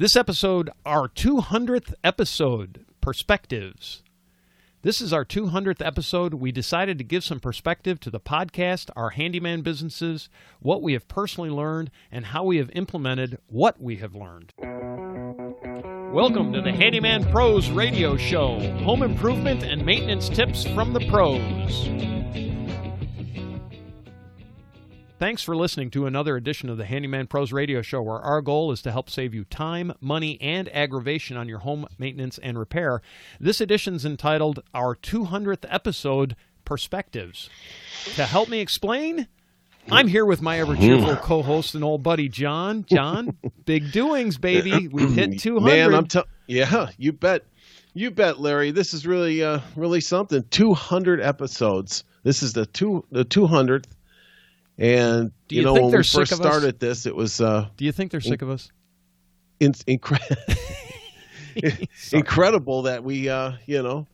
This episode, our 200th episode, Perspectives. This is our 200th episode. We decided to give some perspective to the podcast, our handyman businesses, what we have personally learned, and how we have implemented what we have learned. Welcome to the Handyman Pros Radio Show home improvement and maintenance tips from the pros. Thanks for listening to another edition of the Handyman Pros Radio Show, where our goal is to help save you time, money, and aggravation on your home maintenance and repair. This edition is entitled Our 200th Episode Perspectives. To help me explain, I'm here with my ever cheerful co host and old buddy, John. John, big doings, baby. We've hit 200. Man, I'm t- yeah, you bet. You bet, Larry. This is really, uh, really something. 200 episodes. This is the two, the 200th. And Do you know, think when they're we sick first of us? started this, it was uh, Do you think they're sick of us? in- incre- incredible that we, uh, you know,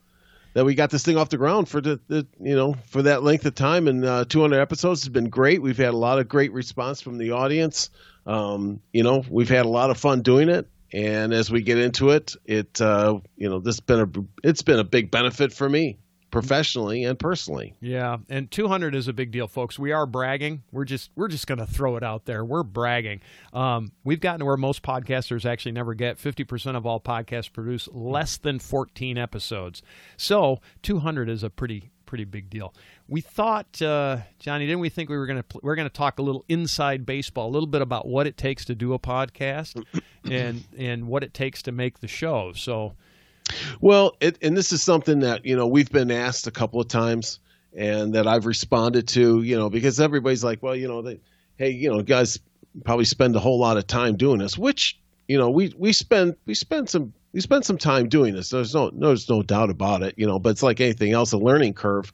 that we got this thing off the ground for the, the you know, for that length of time. And uh, 200 episodes has been great. We've had a lot of great response from the audience. Um, you know, we've had a lot of fun doing it. And as we get into it, it, uh, you know, this been a, it's been a big benefit for me professionally and personally. Yeah, and 200 is a big deal, folks. We are bragging. We're just we're just going to throw it out there. We're bragging. Um, we've gotten to where most podcasters actually never get. 50% of all podcasts produce less than 14 episodes. So 200 is a pretty pretty big deal. We thought, uh, Johnny, didn't we think we were going to pl- we're going to talk a little inside baseball, a little bit about what it takes to do a podcast, and and what it takes to make the show. So. Well, it, and this is something that you know we've been asked a couple of times, and that I've responded to. You know, because everybody's like, well, you know, they, hey, you know, guys probably spend a whole lot of time doing this, which you know we we spend we spend some we spend some time doing this. There's no there's no doubt about it. You know, but it's like anything else, a learning curve.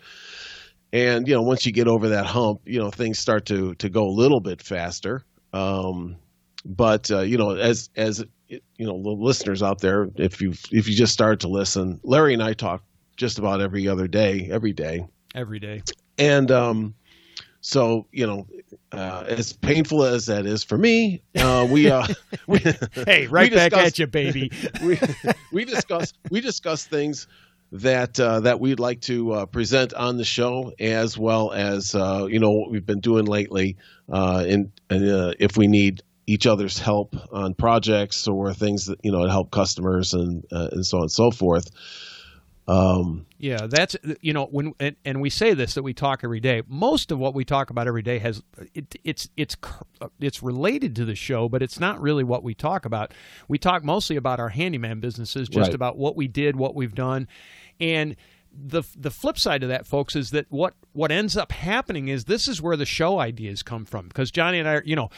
And you know, once you get over that hump, you know, things start to to go a little bit faster. Um, but uh, you know, as as you know, the listeners out there, if you if you just start to listen, Larry and I talk just about every other day, every day, Every day. and um, so you know, uh, as painful as that is for me, uh, we uh, we, Hey, right we back discuss- at you, baby. we we discuss we discuss things that uh, that we'd like to uh, present on the show, as well as uh, you know what we've been doing lately, uh, and, and uh, if we need each other's help on projects or things that you know to help customers and uh, and so on and so forth. Um, Yeah, that's you know when and, and we say this that we talk every day. Most of what we talk about every day has it, it's it's it's related to the show, but it's not really what we talk about. We talk mostly about our handyman businesses, just Right. about what we did, what we've done, and the the flip side of that, folks, is that what what ends up happening is this is where the show ideas come from. Because Johnny and I, are, you know,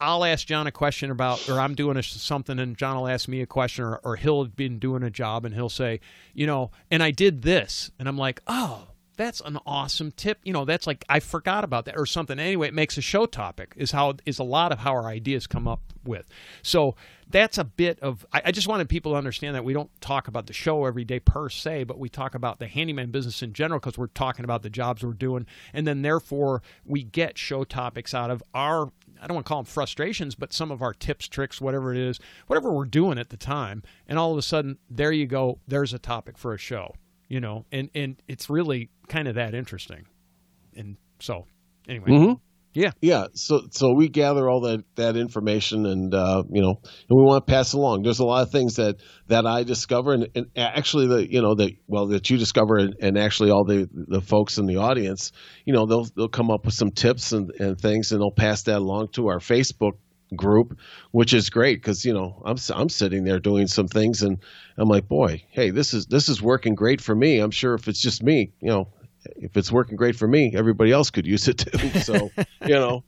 I'll ask John a question about, or I'm doing a, something, and John will ask me a question, or, or he'll been doing a job, and he'll say, you know, and I did this, and I'm like, oh. That's an awesome tip. You know, that's like I forgot about that or something. Anyway, it makes a show topic. Is how is a lot of how our ideas come up with. So that's a bit of. I, I just wanted people to understand that we don't talk about the show every day per se, but we talk about the handyman business in general because we're talking about the jobs we're doing, and then therefore we get show topics out of our. I don't want to call them frustrations, but some of our tips, tricks, whatever it is, whatever we're doing at the time, and all of a sudden there you go. There's a topic for a show, you know, and and it's really kind of that interesting, and so anyway, Mhm. yeah, yeah, so so we gather all that that information, and uh, you know, and we want to pass along. There's a lot of things that that I discover, and, and actually, the you know that well that you discover, and, and actually all the the folks in the audience, you know, they'll they'll come up with some tips and, and things, and they'll pass that along to our Facebook group, which is great because you know I'm I'm sitting there doing some things, and I'm like, boy, hey, this is this is working great for me. I'm sure if it's just me, you know. If it's working great for me, everybody else could use it too. So, you know,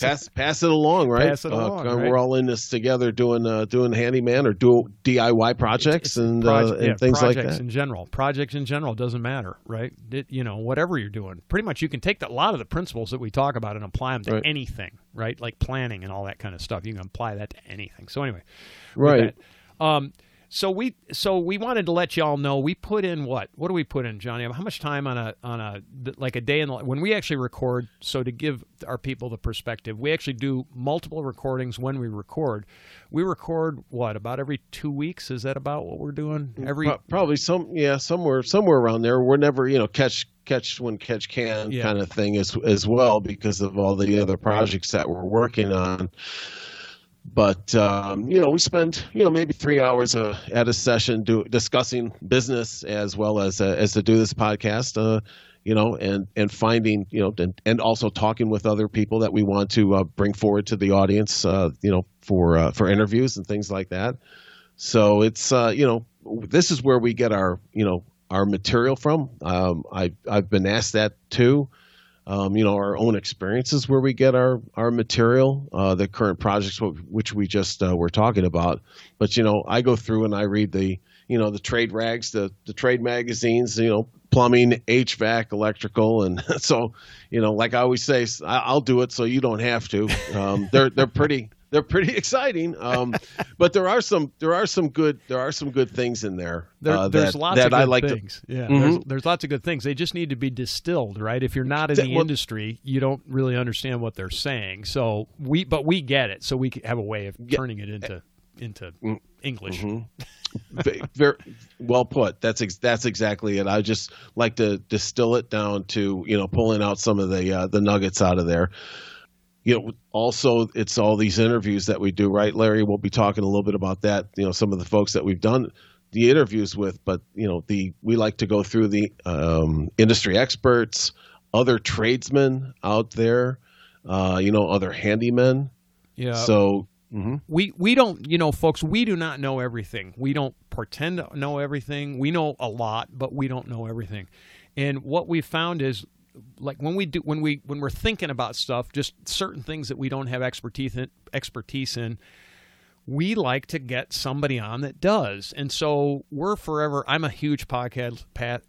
pass pass it along, right? Pass it Uh, along, uh, right? We're all in this together, doing uh, doing handyman or do DIY projects and Proj- uh, and yeah, things like that. projects in general. Projects in general doesn't matter, right? It, you know, whatever you're doing, pretty much you can take the, a lot of the principles that we talk about and apply them to Right. anything, right? Like planning and all that kind of stuff. You can apply that to anything. So anyway, Right. Um, So we so we wanted to let y'all know we put in what? What do we put in Johnny? How much time on a on a like a day in the, when we actually record so to give our people the perspective we actually do multiple recordings when we record. We record what about every two weeks? Is that about what we're doing? Mm, every probably some yeah somewhere somewhere around there. We're never you know catch catch when catch can Yeah. kind of thing as as well because of all the other projects that we're working on but um, you know we spend you know maybe three hours uh, at a session do, discussing business as well as uh, as to do this podcast uh, you know and and finding you know and, and also talking with other people that we want to uh, bring forward to the audience uh, you know for uh, for interviews and things like that so it's you know this is where we get our you know our material from. Um, I I've been asked that too. Um, you know our own experiences where we get our our material, uh, the current projects which we just uh, were talking about. But you know I go through and I read the you know the trade rags, the the trade magazines, you know plumbing, HVAC, electrical, and so you know like I always say, I'll do it so you don't have to. Um, they're they're pretty they're pretty exciting. Um, but there are some there are some good there are some good things in there. There, uh, there's that, lots that of good I like things. Yeah, Mhm. there's, there's lots of good things. They just need to be distilled, right? If you're not in the well- industry, you don't really understand what they're saying. So we, but we get it. So we have a way of turning it into into Mm. English. to. Ve- Very well put. That's ex- that's exactly it. I just like to distill it down to you know pulling out some of the uh, the nuggets out of there. You know, also it's all these interviews that we do, right, Larry? We'll be talking a little bit about that. You know, some of the folks that we've done the interviews with, but you know, the we like to go through the um, industry experts, other tradesmen out there, uh, you know, other handymen. Yeah. So. mhm. we we don't you know folks we do not know everything we don't pretend to know everything we know a lot but we don't know everything and what we found is like when we do when we when we're thinking about stuff just certain things that we don't have expertise in, expertise in we like to get somebody on that does. And so we're forever i'm a huge podcast pat,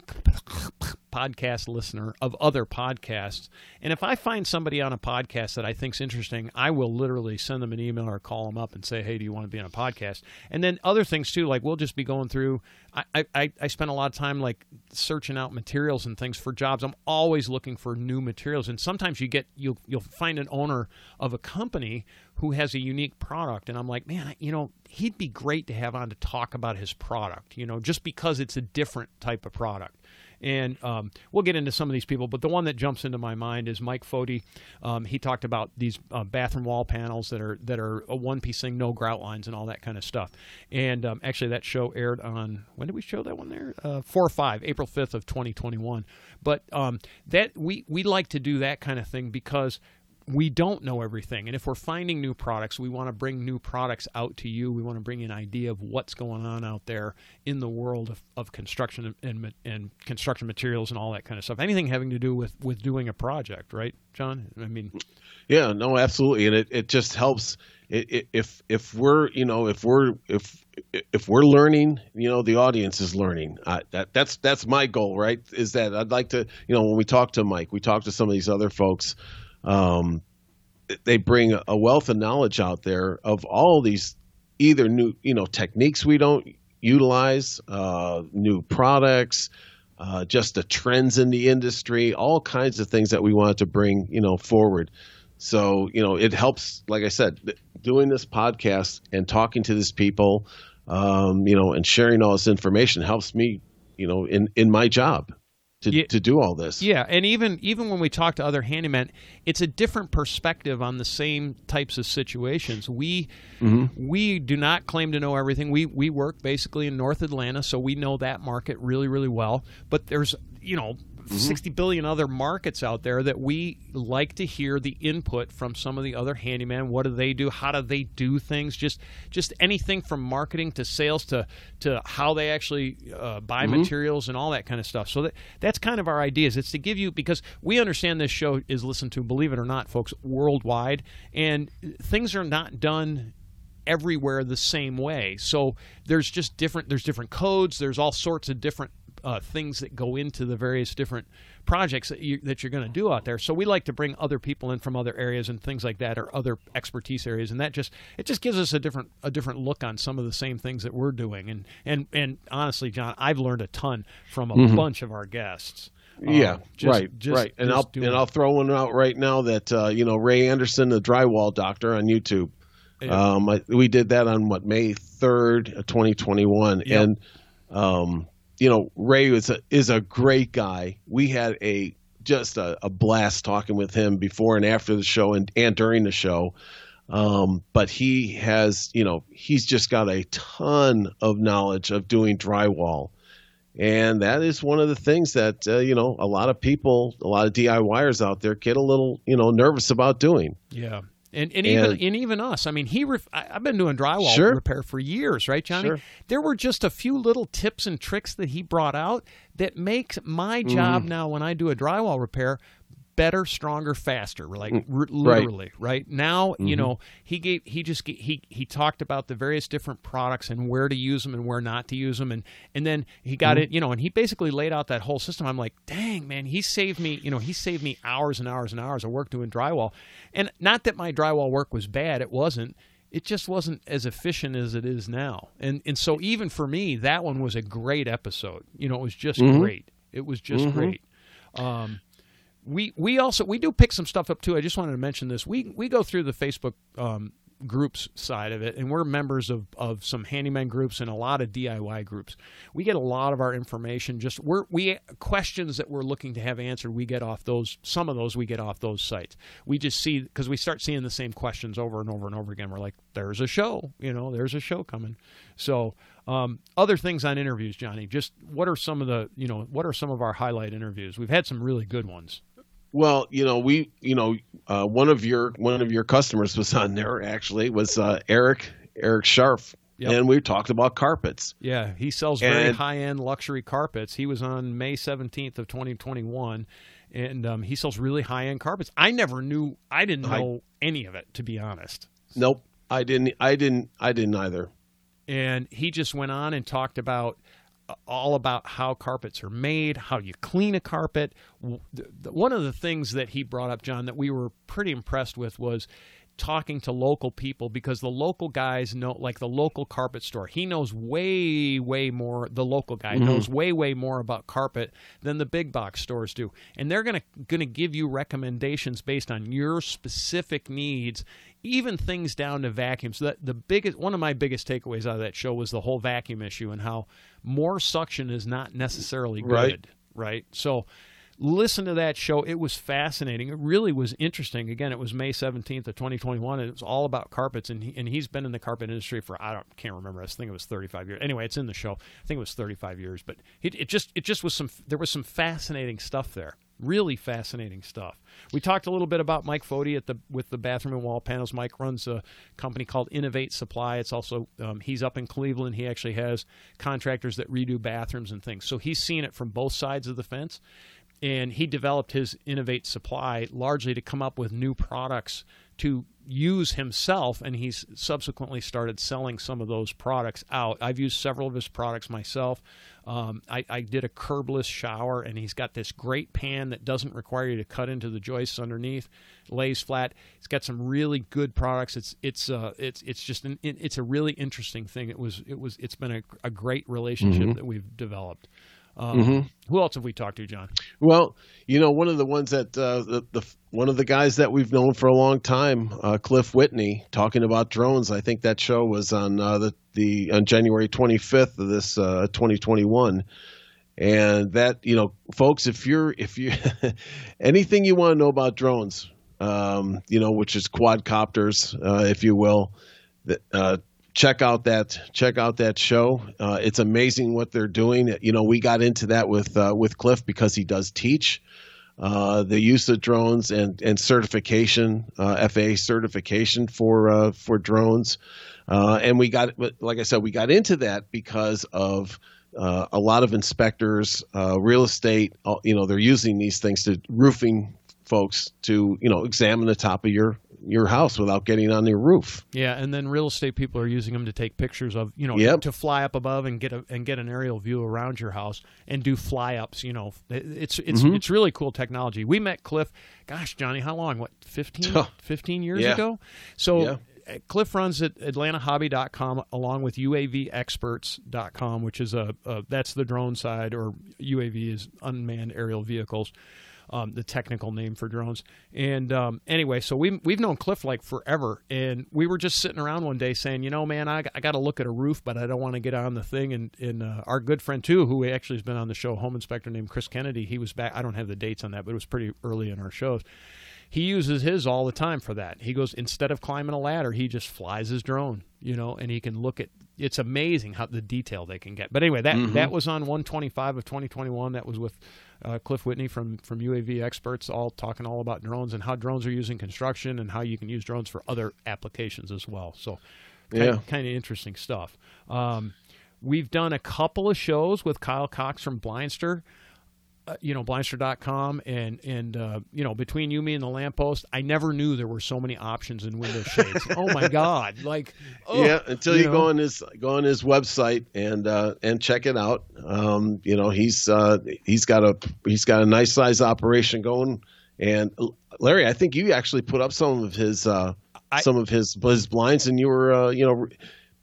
podcast listener of other podcasts. And if i find somebody on a podcast that i think's interesting i will literally send them an email or call them up and say hey do you want to be on a podcast? And then other things too like we'll just be going through i i, I spend a lot of time like searching out materials and things for jobs. I'm always looking for new materials. And sometimes you get you'll you'll find an owner of a company who has a unique product. And i'm like man you know he'd be great to have on to talk about his product you know just because it's a different type of product and um, we'll get into some of these people, but the one that jumps into my mind is Mike Foti. Um, he talked about these uh, bathroom wall panels that are that are a one-piece thing, no grout lines, and all that kind of stuff. And um, actually, that show aired on when did we show that one there? Uh, four or five, April fifth of 2021. But um, that we we like to do that kind of thing because we don't know everything. And if we're finding new products, we want to bring new products out to you. We want to bring an idea of what's going on out there in the world of, of construction and, and, construction materials and all that kind of stuff. Anything having to do with, with doing a project, right, John? I mean, Yeah, no, absolutely, and it, it just helps if if we're you know if we're if if we're learning, you know, the audience is learning. Uh, that that's that's my goal, right? Is that I'd like to you know when we talk to Mike, we talk to some of these other folks. Um, they bring a wealth of knowledge out there of all these either new you know techniques we don't utilize, uh, new products, uh, just the trends in the industry, all kinds of things that we wanted to bring you know forward. So you know it helps, like I said, doing this podcast and talking to these people, um, you know, and sharing all this information helps me, you know, in in my job to Yeah. to do all this. Yeah, and even even when we talk to other handymen, it's a different perspective on the same types of situations. We mm-hmm. we do not claim to know everything. We we work basically in North Atlanta, so we know that market really really well. But there's you know. 60 billion other markets out there that we like to hear the input from some of the other handyman. What do they do? How do they do things? Just just anything from marketing to sales to to how they actually uh, buy materials and all that kind of stuff. So that that's kind of our ideas. It's to give you because we understand this show is listened to believe it or not folks worldwide and things are not done everywhere the same way. So there's just different there's different codes, there's all sorts of different uh, things that go into the various different projects that, you, that you're going to do out there. So we like to bring other people in from other areas and things like that, or other expertise areas, and that just it just gives us a different a different look on some of the same things that we're doing. And and and honestly, John, I've learned a ton from a Mhm. bunch of our guests. Yeah, Um, just- right, just- right. And I'll and it. I'll throw one out right now that uh, you know Ray Anderson, the drywall doctor on YouTube. Yeah. Um, I, we did that on what May third, twenty twenty one, and um, you know Ray is a, is a great guy. We had a just a, a blast talking with him before and after the show and and during the show. Um, but he has, you know, he's just got a ton of knowledge of doing drywall. And that is one of the things that, uh, you know, a lot of people, a lot of DIYers out there get a little, you know, nervous about doing. Yeah. And, and even And- and even us. I mean, he. Ref, I, I've been doing drywall Sure. repair for years, right, Johnny? Sure. There were just a few little tips and tricks that he brought out that makes my job Mm-hmm. now when I do a drywall repair better, stronger, faster. Like r- Mm, right. Mm-hmm. literally, right? Now, you know, he gave he just he he talked about the various different products and where to use them and where not to use them, and and then he Mm-hmm. got it, you know, and he basically laid out that whole system. I'm like, dang man, he saved me, you know, he saved me hours and hours and hours of work doing drywall, and not that my drywall work was bad, it wasn't. It just wasn't as efficient as it is now, and and so even for me, that one was a great episode. You know, it was just Mhm. great. It was just Mhm. great. Um, we we also we do pick some stuff up too. I just wanted to mention this. We we go through the Facebook um, groups side of it, and we're members of of some handyman groups and a lot of DIY groups. We get a lot of our information. Just we're we questions that we're looking to have answered. We get off those. Some of those we get off those sites. We just see because we start seeing the same questions over and over and over again. We're like, there's a show. You know, there's a show coming. So. Um, other things on interviews, Johnny. Just what are some of the you know what are some of our highlight interviews? We've had some really good ones. Well, you know, we, you know, uh, one of your one of your customers was on there actually was uh, Eric Eric Scharf, Yep. and we talked about carpets. Yeah, he sells very And- high-end luxury carpets. He was on May 17th of 2021 and um, he sells really high-end carpets. I never knew I didn't I- know any of it to be honest. Nope, I didn't, I didn't, I didn't either. And he just went on and talked about all about how carpets are made, how you clean a carpet. One of the things that he brought up, John, that we were pretty impressed with was talking to local people because the local guys know like the local carpet store. He knows way way more the local guy mm-hmm. knows way way more about carpet than the big box stores do. And they're going to going to give you recommendations based on your specific needs even things down to vacuums that the biggest one of my biggest takeaways out of that show was the whole vacuum issue and how more suction is not necessarily good Right. right? So listen to that show. It was fascinating. It really was interesting. Again, it was May 17th of 2021 and it was all about carpets and he, and he's been in the carpet industry for I don't can't remember. I think it was 35 years. Anyway, it's in the show. I think it was 35 years, but it, it just it just was some there was some fascinating stuff there. Really fascinating stuff. We talked a little bit about Mike Foti at the with the bathroom and wall panels. Mike runs a company called Innovate Supply. It's also um, he's up in Cleveland. He actually has contractors that redo bathrooms and things. So he's seen it from both sides of the fence and he developed his innovate supply largely to come up with new products to use himself and he's subsequently started selling some of those products out. I've used several of his products myself. Um, I, I did a curbless shower and he's got this great pan that doesn't require you to cut into the joists underneath lays flat. It's got some really good products. It's it's uh it's it's just an it, it's a really interesting thing. It was it was it's been a, a great relationship that we've developed um, who else have we talked to john Well, you know, one of the ones that uh, the, the one of the guys that we've known for a long time, uh, Cliff Whitney, talking about drones. I think that show was on uh, the the on January 25th of this uh, 2021. And that, you know, folks, if you're if you anything you want to know about drones, um, you know, which is quadcopters, uh, if you will, that, uh, check out that check out that show. Uh, it's amazing what they're doing. You know, we got into that with uh, with Cliff because he does teach uh, the use of drones and and certification, uh, FAA certification for uh, for drones. Uh, and we got, like I said, we got into that because of a lot of inspectors, real estate. You know, they're using these things to roofing folks to you know examine the top of your your house without getting on your roof. Yeah, and then real estate people are using them to take pictures of, you know, Yep. to fly up above and get a and get an aerial view around your house and do fly ups. You know, it's it's Mm-hmm. it's really cool technology. We met Cliff, gosh, Johnny, how long? What 15, 15 years Yeah. ago? So. Yeah. uh, Cliff runs at AtlantaHobby.com along with UAVExperts.com, which is a, a that's the drone side, or UAV is unmanned aerial vehicles, um, the technical name for drones. And um, anyway, so we we've known Cliff like forever, and we were just sitting around one day saying, you know, man, I, I got to look at a roof, but I don't want to get on the thing. And, and uh, our good friend too, who actually has been on the show, home inspector named Chris Kennedy, he was back. I don't have the dates on that, but it was pretty early in our shows he uses his all the time for that. He goes instead of climbing a ladder, he just flies his drone, you know, and he can look at. It's amazing how the detail they can get. But anyway, that that was on 125 of 2021. That was with uh, Cliff Whitney from from UAV experts, all talking all about drones and how drones are used in construction and how you can use drones for other applications as well. So, kind, Yeah. kind of interesting stuff. Um, we've done a couple of shows with Kyle Cox from Blindster uh, you know blindster.com and and uh, you know between you me and the lamppost i never knew there were so many options in window shades oh my god like oh, yeah, until you, know? go on his go on his website and uh, and check it out. Um, you know, he's uh, he's got a he's got a nice size operation going. And Larry, I think you actually put up some of his uh, I- some of his his blinds, and you were uh, you know re-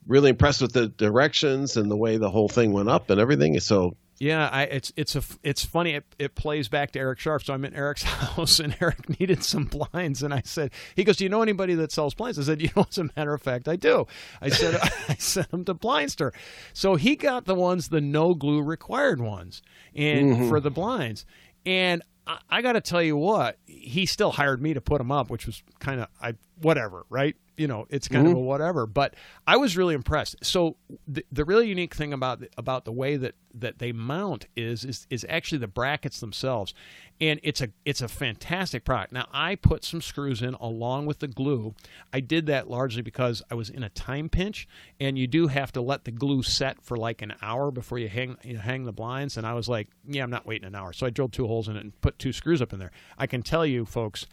really impressed with the directions and the way the whole thing went up and everything. So yeah I, it's it's a it's funny it, it plays back to eric sharp so i'm in eric's house and eric needed some blinds and i said he goes do you know anybody that sells blinds? I said you know as a matter of fact i do. I said i sent him to blindster. So he got the ones the no glue required ones and mm-hmm. for the blinds. And I, I got to tell you what, he still hired me to put them up, which was kind of I whatever, right? You know, it's kind of mm-hmm. a whatever. But I was really impressed. So the, the really unique thing about the, about the way that that they mount is is is actually the brackets themselves, and it's a it's a fantastic product. Now I put some screws in along with the glue. I did that largely because I was in a time pinch, and you do have to let the glue set for like an hour before you hang you hang the blinds. And I was like, yeah, I'm not waiting an hour. So I drilled two holes in it and put two screws up in there. I can tell you, folks,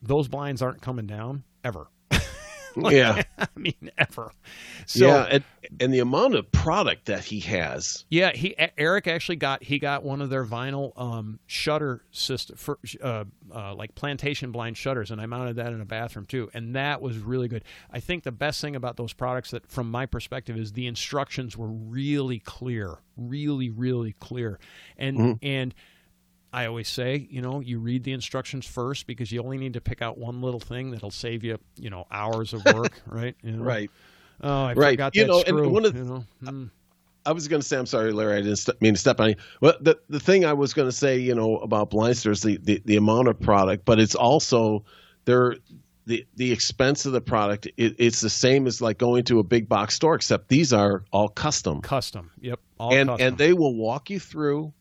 those blinds aren't coming down ever. yeah, I mean, ever. So, yeah, and, and the amount of product that he has. Yeah, he Eric actually got he got one of their vinyl um, shutter system for uh, uh, like plantation blind shutters, and I mounted that in a bathroom too, and that was really good. I think the best thing about those products, that from my perspective, is the instructions were really clear, really really clear, and and. I always say, you know, you read the instructions first because you only need to pick out one little thing that'll save you, you know, hours of work, right? You know? Right. Oh, I Right. forgot You that know, and one of- you know? Mm. I was going to say, I'm sorry, Larry. I didn't st- mean to step on you. Well, the the thing I was going to say, you know, about Blindster is the, the, the amount of product, but it's also there the the expense of the product. It, it's the same as like going to a big box store, except these are all custom, Custom. Yep. All and custom. and they will walk you through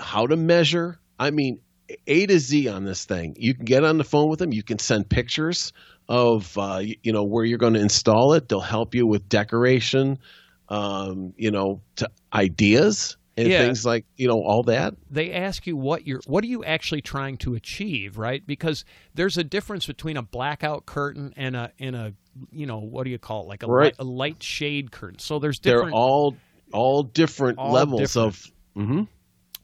how to measure. I mean, A to Z on this thing. You can get on the phone with them. You can send pictures of uh, you, know where you're going to install it. They'll help you with decoration, um, you know, to ideas and Yeah. things like you know all that. they ask you what you're what are you actually trying to achieve right because there's a difference between a blackout curtain and a and a you know what do you call it like a, Right. light, a light shade curtain so there's different. They're all all different All levels different. of mhm,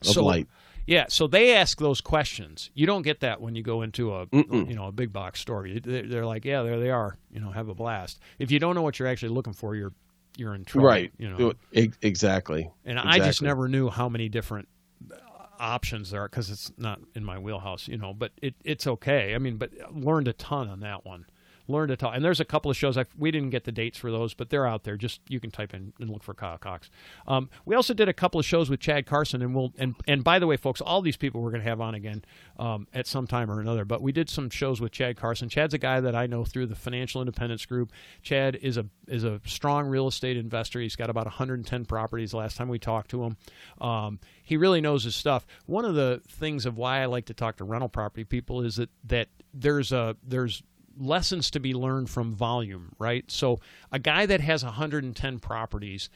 of So- light. yeah so they ask those questions you don't get that when you go into a Mm-mm. you know a big box store they're like yeah there they are you know have a blast if you don't know what you're actually looking for you're you're in trouble Right. you know Exactly. And I just never knew how many different uh, options there are because it's not in my wheelhouse, you know. But it, it's okay. I mean, but learned a ton on that one. Learned to talk. And there's a couple of shows. I, we didn't get the dates for those, but they're out there. Just you can type in and look for Kyle Cox. Um, we also did a couple of shows with Chad Carson, and we'll and and by the way, folks, all these people we're going to have on again um, at some time or another. But we did some shows with Chad Carson. Chad's a guy that I know through the Financial Independence Group. Chad is a is a strong real estate investor. He's got about 110 properties. Last time we talked to him, um, he really knows his stuff. One of the things of why I like to talk to rental property people is that that there's a there's lessons to be learned from volume, right? So a guy that has 110 properties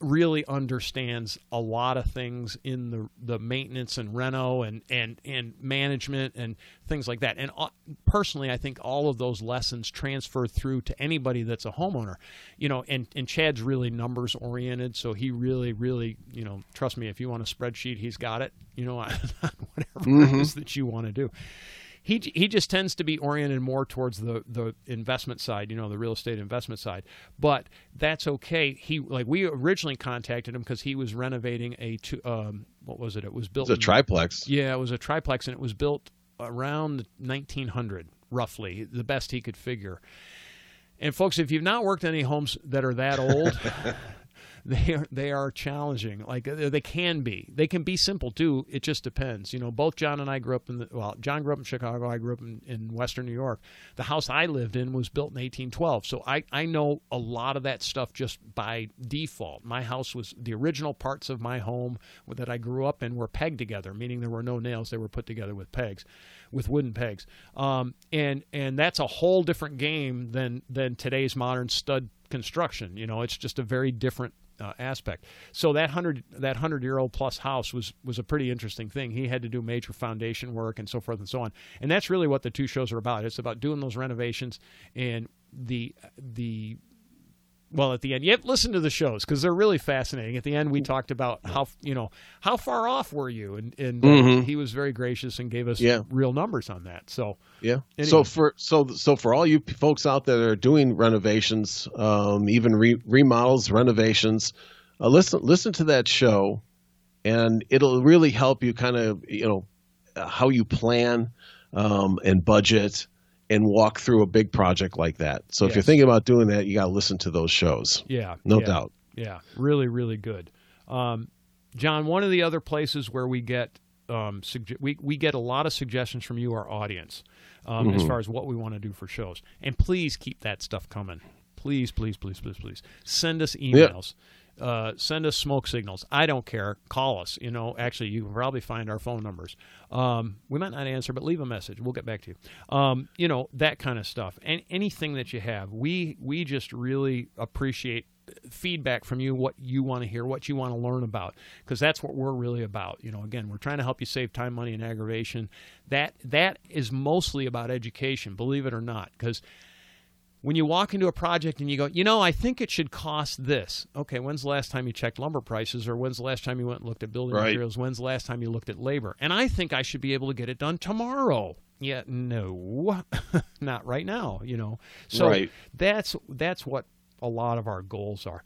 really understands a lot of things in the the maintenance and reno and and and management and things like that. And uh, personally, I think all of those lessons transfer through to anybody that's a homeowner. You know, and and Chad's really numbers oriented, so he really really you know trust me if you want a spreadsheet, he's got it. You know, whatever mm-hmm. it is that you want to do he he just tends to be oriented more towards the the investment side, you know, the real estate investment side. But that's okay. He like we originally contacted him because he was renovating a two, um, what was it? It was built. It was a triplex. Yeah, it was a triplex, and it was built around 1900, roughly, the best he could figure. And folks, if you've not worked any homes that are that old, they are they are challenging. Like uh, they can be. They can be simple too. It just depends. You know, both John and I grew up in the well. John grew up in Chicago. I grew up in, in Western New York. The house I lived in was built in 1812. So I I know a lot of that stuff just by default. My house was the original parts of my home that I grew up in were pegged together, meaning there were no nails. They were put together with pegs with wooden pegs. Um, and and that's a whole different game than than today's modern stud construction. You know, it's just a very different uh, aspect. So that hundred that hundred year old plus house was was a pretty interesting thing. He had to do major foundation work and so forth and so on. And that's really what the two shows are about. It's about doing those renovations and the the well at the end you have listen to the shows because they're really fascinating at the end we talked about how you know how far off were you and, and uh, mm-hmm. he was very gracious and gave us yeah. real numbers on that so yeah anyway. so for so so for all you folks out there that are doing renovations um, even re- remodels renovations uh, listen listen to that show and it'll really help you kind of you know how you plan um, and budget and walk through a big project like that. So yes. if you're thinking about doing that, you got to listen to those shows. Yeah, no yeah, doubt. Yeah, really, really good. Um, John, one of the other places where we get um, suge- we we get a lot of suggestions from you, our audience, um, mm-hmm. as far as what we want to do for shows. And please keep that stuff coming. Please, please, please, please, please send us emails. Yeah uh, send us smoke signals. I don't care. Call us. You know, actually, you can probably find our phone numbers. Um, we might not answer, but leave a message. We'll get back to you. Um, you know, that kind of stuff. And anything that you have, we we just really appreciate feedback from you what you want to hear what you want to learn about because that's what we're really about you know again we're trying to help you save time money and aggravation that that is mostly about education believe it or not because when you walk into a project and you go, you know, I think it should cost this. Okay, when's the last time you checked lumber prices, or when's the last time you went and looked at building right. materials? When's the last time you looked at labor? And I think I should be able to get it done tomorrow. Yeah, no, not right now. You know, so right. that's that's what a lot of our goals are.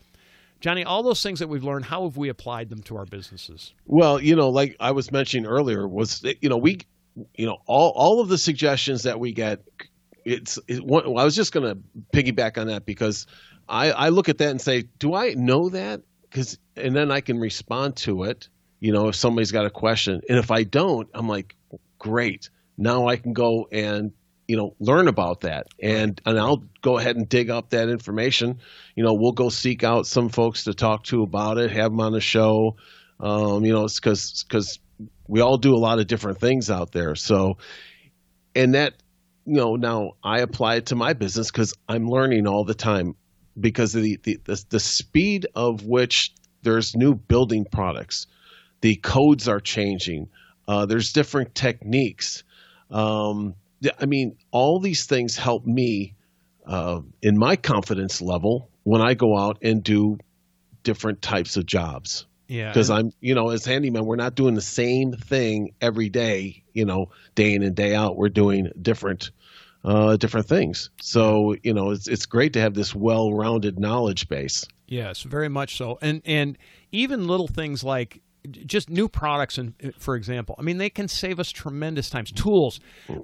Johnny, all those things that we've learned, how have we applied them to our businesses? Well, you know, like I was mentioning earlier, was you know we, you know, all all of the suggestions that we get it's it, I was just going to piggyback on that because I, I look at that and say, do I know that? Because and then I can respond to it. You know, if somebody's got a question, and if I don't, I'm like, great. Now I can go and you know learn about that, and and I'll go ahead and dig up that information. You know, we'll go seek out some folks to talk to about it, have them on the show. Um, you know, because because we all do a lot of different things out there. So, and that you know, now I apply it to my business because I'm learning all the time because of the, the, the, the speed of which there's new building products. The codes are changing. Uh, there's different techniques. Um, I mean, all these things help me uh, in my confidence level when I go out and do different types of jobs. Yeah. Because I'm, you know, as handyman, we're not doing the same thing every day, you know, day in and day out. We're doing different uh, different things. So, you know, it's it's great to have this well-rounded knowledge base. Yes, very much so. And and even little things like just new products and uh, for example i mean they can save us tremendous times tools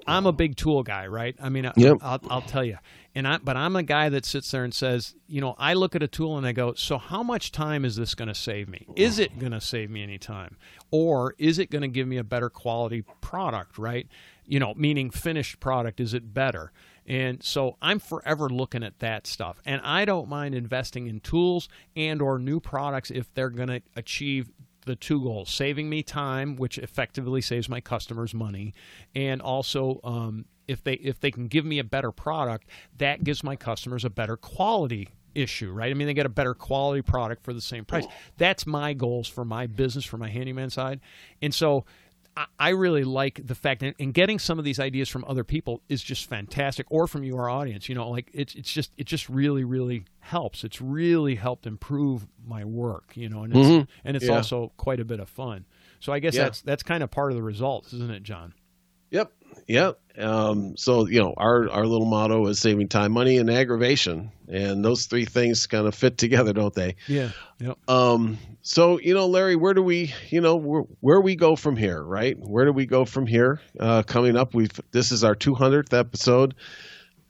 i'm a big tool guy right i mean uh, yep. I'll, I'll tell you and I, but I'm a guy that sits there and says, you know, I look at a tool and I go, so how much time is this going to save me? Is it going to save me any time, or is it going to give me a better quality product? Right? You know, meaning finished product. Is it better? And so I'm forever looking at that stuff, and I don't mind investing in tools and or new products if they're going to achieve the two goals: saving me time, which effectively saves my customers money, and also um, if they if they can give me a better product, that gives my customers a better quality issue, right? I mean, they get a better quality product for the same price. That's my goals for my business, for my handyman side. And so I really like the fact that and getting some of these ideas from other people is just fantastic, or from your audience. You know, like it's it's just it just really really helps. It's really helped improve my work. You know, and it's Mhm. and it's Yeah. also quite a bit of fun. So I guess Yeah. that's that's kind of part of the results, isn't it, John? Yep. Yep. Um, so you know, our our little motto is saving time, money, and aggravation, and those three things kind of fit together, don't they? Yeah. Yep. Um, so you know, Larry, where do we, you know, where, where we go from here, right? Where do we go from here? Uh, coming up, we've this is our 200th episode,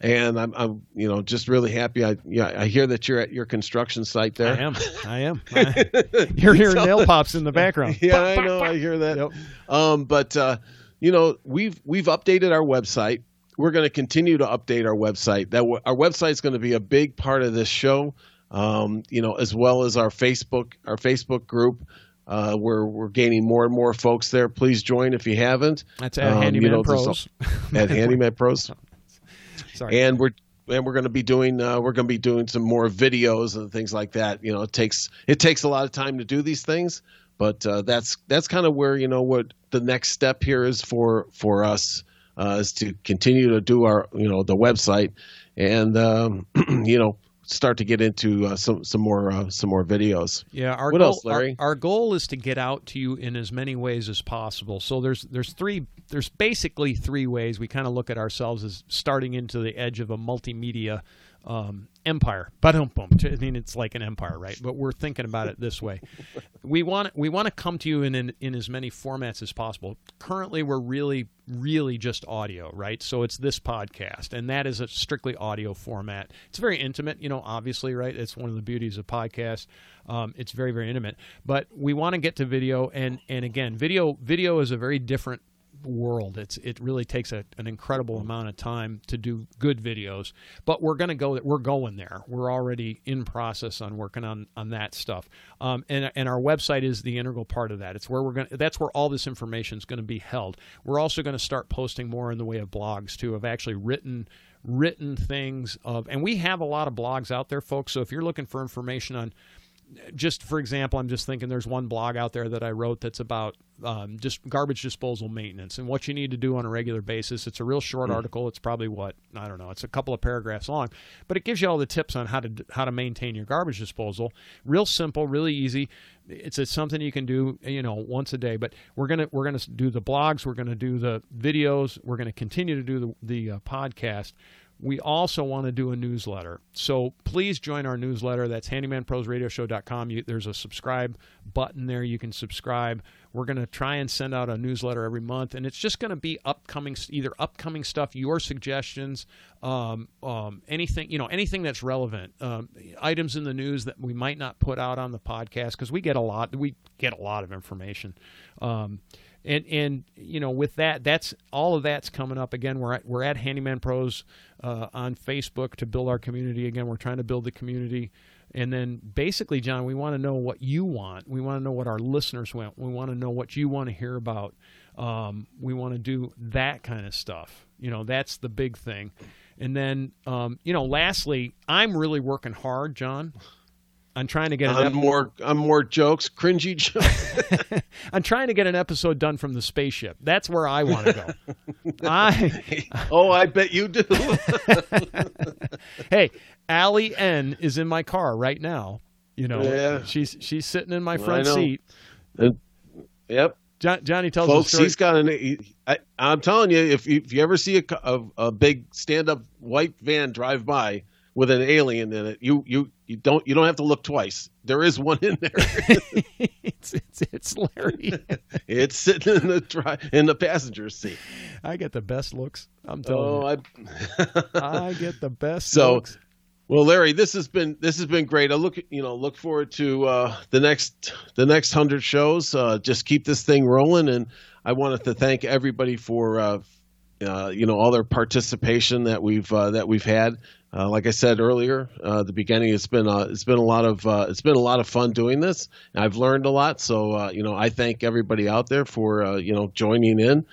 and I'm, I'm, you know, just really happy. I, yeah, I hear that you're at your construction site there. I am. I am. I- you're hearing So- nail pops in the background. yeah, I know. I hear that. Yep. Um, but uh, you know, we've we've updated our website. We're going to continue to update our website. That w- our website is going to be a big part of this show. Um, you know, as well as our Facebook our Facebook group. Uh, we're we're gaining more and more folks there. Please join if you haven't That's at Um, you Handyman know, Pros. at Handyman Pros. Sorry. and we're and we're going to be doing uh, we're going to be doing some more videos and things like that. You know, it takes it takes a lot of time to do these things, but uh, that's that's kind of where you know what the next step here is for for us uh, is to continue to do our you know the website and um, you know start to get into uh, some some more uh, some more videos. Yeah, our What goal, else, Larry? Our, our goal is to get out to you in as many ways as possible. So there's there's three there's basically three ways we kind of look at ourselves as starting into the edge of a multimedia um, empire. But I mean, it's like an empire, right? But we're thinking about it this way. we want we want to come to you in, in in as many formats as possible. Currently, we're really really just audio, right? So it's this podcast, and that is a strictly audio format. It's very intimate, you know. Obviously, right? It's one of the beauties of podcasts. Um, it's very very intimate, but we want to get to video, and and again, video video is a very different world. It's it really takes a, an incredible amount of time to do good videos, but we're going to go. We're going there. We're already in process on working on on that stuff. Um, and and our website is the integral part of that. It's where we're going. That's where all this information is going to be held. We're also going to start posting more in the way of blogs too. I've actually written written things of, and we have a lot of blogs out there, folks. So if you're looking for information on just for example, I'm just thinking there's one blog out there that I wrote that's about um, just garbage disposal maintenance and what you need to do on a regular basis. It's a real short article. It's probably what I don't know. It's a couple of paragraphs long, but it gives you all the tips on how to how to maintain your garbage disposal. Real simple, really easy. It's, it's something you can do, you know, once a day. But we're gonna we're gonna do the blogs. We're gonna do the videos. We're gonna continue to do the the uh, podcast we also want to do a newsletter. So please join our newsletter. That's handymanprosradioshow.com. You, there's a subscribe button there. You can subscribe. We're going to try and send out a newsletter every month, and it's just going to be upcoming, either upcoming stuff, your suggestions, um, um, anything, you know, anything that's relevant, um, items in the news that we might not put out on the podcast because we get a lot, we get a lot of information. And and you know with that that's all of that's coming up. Again we're at, we're at handyman pros uh, on facebook to build our community. Again we're trying to build the community. And then basically john we want to know what you want. We want to know what our listeners want. We want to know what you want to hear about. Um, we want to do that kind of stuff. You know that's the big thing. And then um, you know lastly i'm really working hard john I'm trying to get an I'm more I'm more jokes, cringy jokes. I'm trying to get an episode done from the spaceship. That's where I want to go. I oh, I bet you do. hey, alien is in my car right now. You know, Yeah. she's she's sitting in my front seat. Uh, yep. John, Johnny tells folks he's got an he, I, i'm telling you if you, if you ever see a, a, a big stand-up white van drive by with an alien in it you you you don't you don't have to look twice there is one in there it's, it's it's Larry. it's sitting in the dri in the passenger seat I get the best looks. I'm telling oh you. i I get the best So, looks. well larry this has been this has been great i look you know look forward to uh the next the next 100 shows uh just keep this thing rolling and i wanted to thank everybody for uh uh, you know all their participation that we've uh, that we've had. Uh, like I said earlier, uh, the beginning it's been uh, it's been a lot of uh, it's been a lot of fun doing this. I've learned a lot, so uh, you know I thank everybody out there for uh, you know joining in.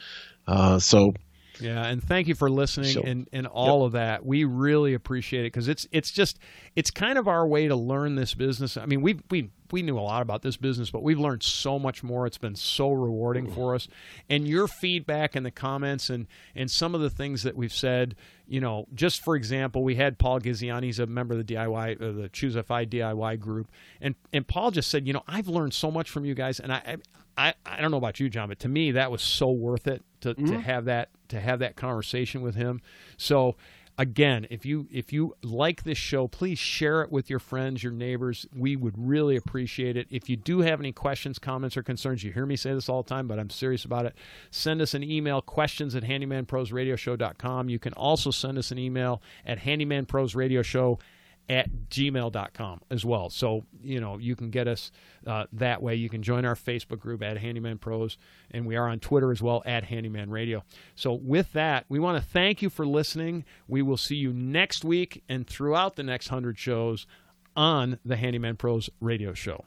Uh, so Yeah, and thank you for listening and, and all Yep. of that. We really appreciate it because it's it's just it's kind of our way to learn this business. I mean, we we we knew a lot about this business, but we've learned so much more. It's been so rewarding for us. And your feedback and the comments and and some of the things that we've said, you know, just for example, we had Paul Giziani, he's a member of the DIY, uh, the Choose FI DIY group, and and Paul just said, you know, I've learned so much from you guys, and I. I, I don't know about you, John, but to me that was so worth it to, to have that to have that conversation with him. So again, if you if you like this show, please share it with your friends, your neighbors. We would really appreciate it. If you do have any questions, comments, or concerns, you hear me say this all the time, but I'm serious about it. Send us an email, questions at handymanprosradioshow.com. You can also send us an email at handymanprosradioshow at gmail.com as well. So, you know, you can get us uh, that way. You can join our Facebook group at Handyman Pros, and we are on Twitter as well at Handyman Radio. So, with that, we want to thank you for listening. We will see you next week and throughout the next 100 shows on the Handyman Pros radio show.